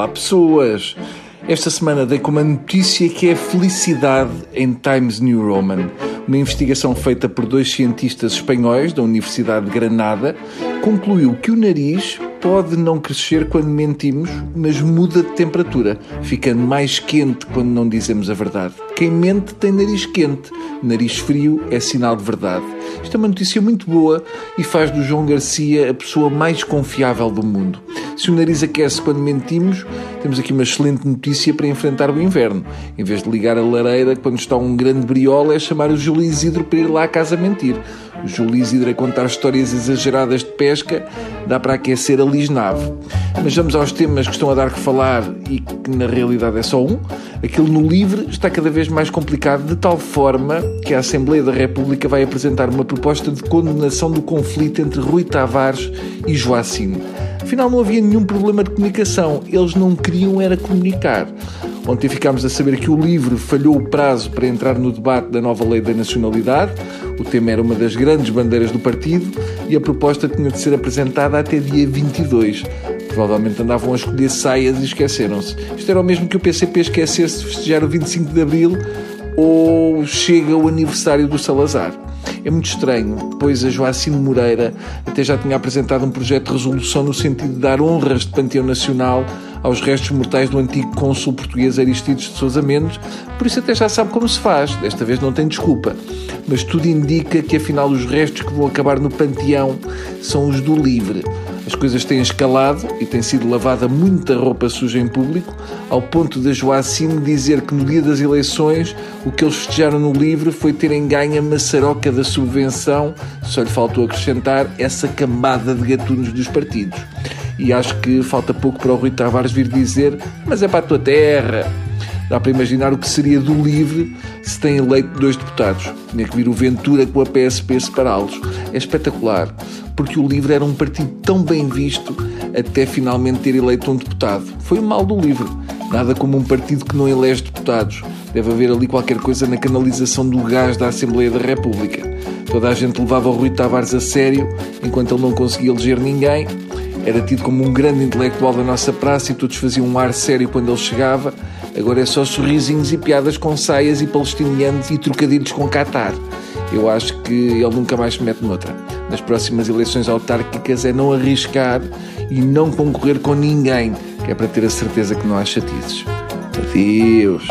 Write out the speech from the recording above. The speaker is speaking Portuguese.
Olá pessoas! Esta semana dei com uma notícia que é felicidade em Times New Roman. Uma investigação feita por dois cientistas espanhóis da Universidade de Granada concluiu que o nariz pode não crescer quando mentimos, mas muda de temperatura, ficando mais quente quando não dizemos a verdade. Quem mente tem nariz quente, nariz frio é sinal de verdade. Isto é uma notícia muito boa e faz do João Garcia a pessoa mais confiável do mundo. Se o nariz aquece quando mentimos, temos aqui uma excelente notícia para enfrentar o inverno. Em vez de ligar a lareira quando está um grande briola, é chamar o Júlio Isidro para ir lá à casa mentir. O Júlio Isidro a contar histórias exageradas de pesca, dá para aquecer a lisnave. Mas vamos aos temas que estão a dar que falar e que na realidade é só um. Aquilo no LIVRE está cada vez mais complicado, de tal forma que a Assembleia da República vai apresentar uma proposta de condenação do conflito entre Rui Tavares e Joacim. Afinal, não havia nenhum problema de comunicação, eles não queriam era comunicar. Ontem ficámos a saber que o LIVRE falhou o prazo para entrar no debate da nova lei da nacionalidade. O tema era uma das grandes bandeiras do partido e a proposta tinha de ser apresentada até dia 22. Provavelmente andavam a escolher saias e esqueceram-se. Isto era o mesmo que o PCP esquecesse de festejar o 25 de Abril ou chega o aniversário do Salazar. É muito estranho, pois a Joacine Moreira até já tinha apresentado um projeto de resolução no sentido de dar honras de panteão nacional aos restos mortais do antigo cônsul português Aristides de Sousa Mendes, por isso até já sabe como se faz, desta vez não tem desculpa. Mas tudo indica que afinal os restos que vão acabar no panteão são os do livre. As coisas têm escalado e tem sido lavada muita roupa suja em público, ao ponto de Joacim dizer que no dia das eleições o que eles festejaram no livro foi terem ganho a maçaroca da subvenção, só lhe faltou acrescentar essa cambada de gatunos dos partidos. E acho que falta pouco para o Rui Tavares vir dizer: Mas é para a tua terra. Dá para imaginar o que seria do LIVRE se tem eleito dois deputados. Tinha que vir o Ventura com a PSP separá-los. É espetacular, porque o LIVRE era um partido tão bem visto até finalmente ter eleito um deputado. Foi o mal do LIVRE. Nada como um partido que não elege deputados. Deve haver ali qualquer coisa na canalização do gás da Assembleia da República. Toda a gente levava o Rui Tavares a sério, enquanto ele não conseguia eleger ninguém. Era tido como um grande intelectual da nossa praça e todos faziam um ar sério quando ele chegava. Agora é só sorrisinhos e piadas com saias e palestinianos e trocadilhos com Qatar. Eu acho que ele nunca mais se mete noutra. Nas próximas eleições autárquicas é não arriscar e não concorrer com ninguém, que é para ter a certeza que não há chatices. Adeus.